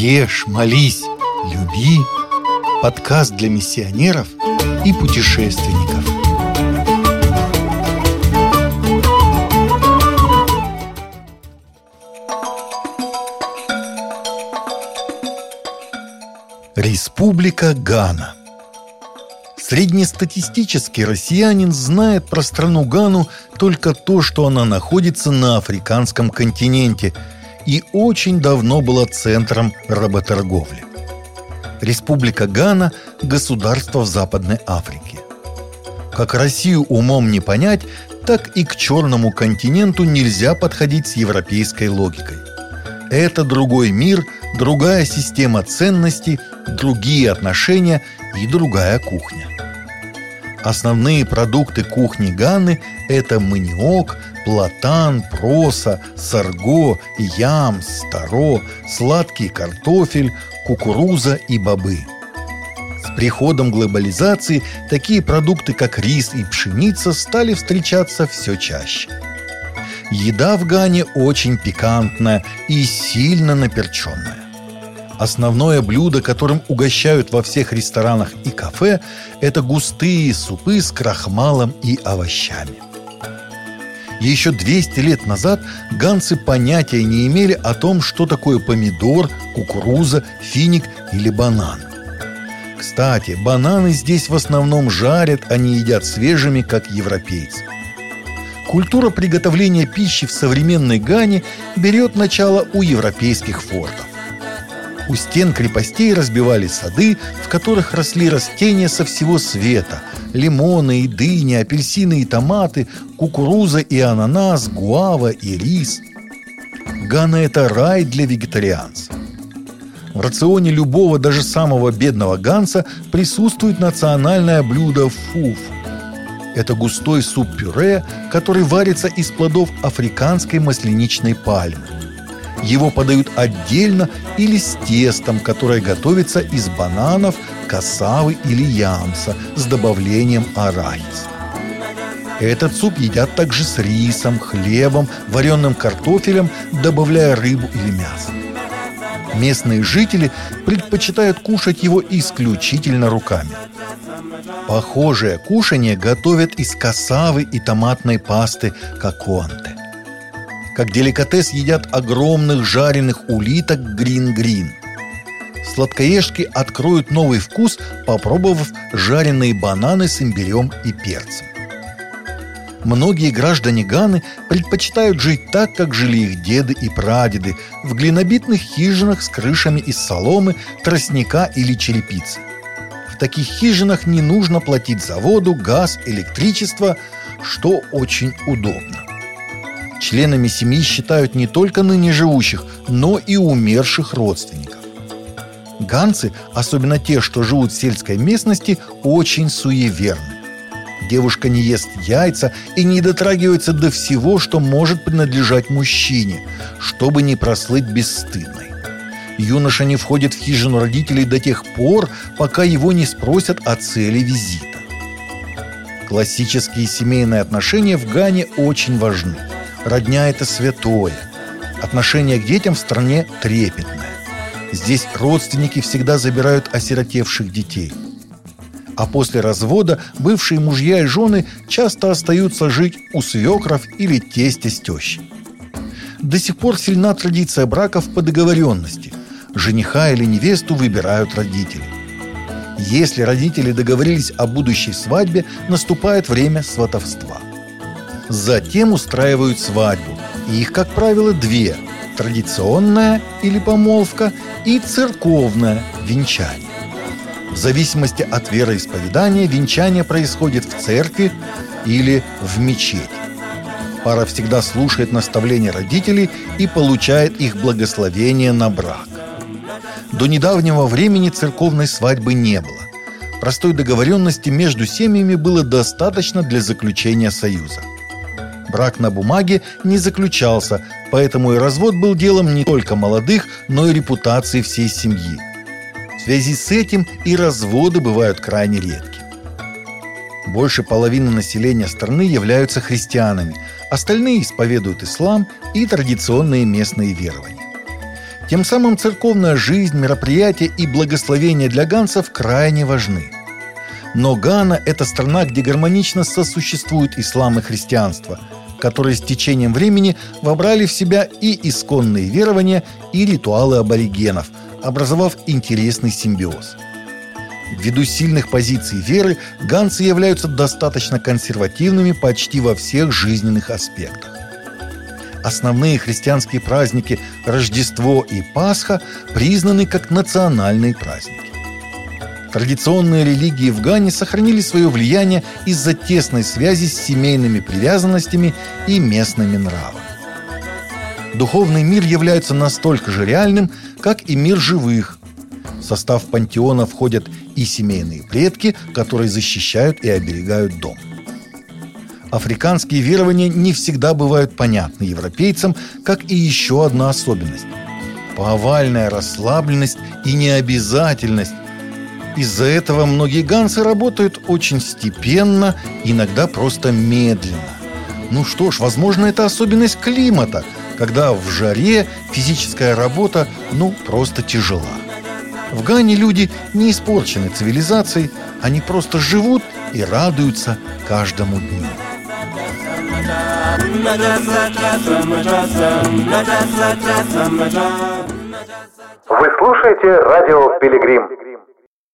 Ешь, молись, люби. Подкаст для миссионеров и путешественников. Республика Гана Среднестатистический россиянин знает про страну Гану только то, что она находится на африканском континенте – и очень давно была центром работорговли. Республика Гана – государство в Западной Африке. Как Россию умом не понять, так и к черному континенту нельзя подходить с европейской логикой. Это другой мир, другая система ценностей, другие отношения и другая кухня. Основные продукты кухни Ганы – это маниок, платан, проса, сарго, ям, старо, сладкий картофель, кукуруза и бобы. С приходом глобализации такие продукты, как рис и пшеница, стали встречаться все чаще. Еда в Гане очень пикантная и сильно наперченная. Основное блюдо, которым угощают во всех ресторанах и кафе, это густые супы с крахмалом и овощами. Еще 200 лет назад ганцы понятия не имели о том, что такое помидор, кукуруза, финик или банан. Кстати, бананы здесь в основном жарят, а не едят свежими, как европейцы. Культура приготовления пищи в современной Гане берет начало у европейских фортов. У стен крепостей разбивали сады, в которых росли растения со всего света – лимоны и дыни, апельсины и томаты, кукуруза и ананас, гуава и рис. Гана – это рай для вегетарианцев. В рационе любого, даже самого бедного ганса присутствует национальное блюдо фуф. Это густой суп-пюре, который варится из плодов африканской масленичной пальмы. Его подают отдельно или с тестом, которое готовится из бананов, касавы или ямса с добавлением арахиса. Этот суп едят также с рисом, хлебом, вареным картофелем, добавляя рыбу или мясо. Местные жители предпочитают кушать его исключительно руками. Похожее кушание готовят из касавы и томатной пасты коконте. Как деликатес едят огромных жареных улиток грин-грин. Сладкоежки откроют новый вкус, попробовав жареные бананы с имбирем и перцем. Многие граждане Ганы предпочитают жить так, как жили их деды и прадеды, в глинобитных хижинах с крышами из соломы, тростника или черепицы. В таких хижинах не нужно платить за воду, газ, электричество, что очень удобно. Членами семьи считают не только ныне живущих, но и умерших родственников. Ганцы, особенно те, что живут в сельской местности, очень суеверны. Девушка не ест яйца и не дотрагивается до всего, что может принадлежать мужчине, чтобы не прослыть бесстыдной. Юноша не входит в хижину родителей до тех пор, пока его не спросят о цели визита. Классические семейные отношения в Гане очень важны. Родня – это святое. Отношение к детям в стране трепетное. Здесь родственники всегда забирают осиротевших детей. А после развода бывшие мужья и жены часто остаются жить у свекров или тестя с тещей. До сих пор сильна традиция браков по договоренности. Жениха или невесту выбирают родители. Если родители договорились о будущей свадьбе, наступает время сватовства – Затем устраивают свадьбу. Их, как правило, две – традиционная или помолвка и церковное венчание. В зависимости от вероисповедания венчание происходит в церкви или в мечети. Пара всегда слушает наставления родителей и получает их благословение на брак. До недавнего времени церковной свадьбы не было. Простой договоренности между семьями было достаточно для заключения союза – Брак на бумаге не заключался, поэтому и развод был делом не только молодых, но и репутации всей семьи. В связи с этим и разводы бывают крайне редки. Больше половины населения страны являются христианами, остальные исповедуют ислам и традиционные местные верования. Тем самым церковная жизнь, мероприятия и благословения для ганцев крайне важны. Но Гана – это страна, где гармонично сосуществуют ислам и христианство, которые с течением времени вобрали в себя и исконные верования, и ритуалы аборигенов, образовав интересный симбиоз – Ввиду сильных позиций веры, ганцы являются достаточно консервативными почти во всех жизненных аспектах. Основные христианские праздники Рождество и Пасха признаны как национальные праздники. Традиционные религии в Гане сохранили свое влияние из-за тесной связи с семейными привязанностями и местными нравами. Духовный мир является настолько же реальным, как и мир живых. В состав пантеона входят и семейные предки, которые защищают и оберегают дом. Африканские верования не всегда бывают понятны европейцам, как и еще одна особенность – повальная расслабленность и необязательность. Из-за этого многие ганцы работают очень степенно, иногда просто медленно. Ну что ж, возможно, это особенность климата, когда в жаре физическая работа, ну, просто тяжела. В Гане люди не испорчены цивилизацией, они просто живут и радуются каждому дню. Вы слушаете радио «Пилигрим».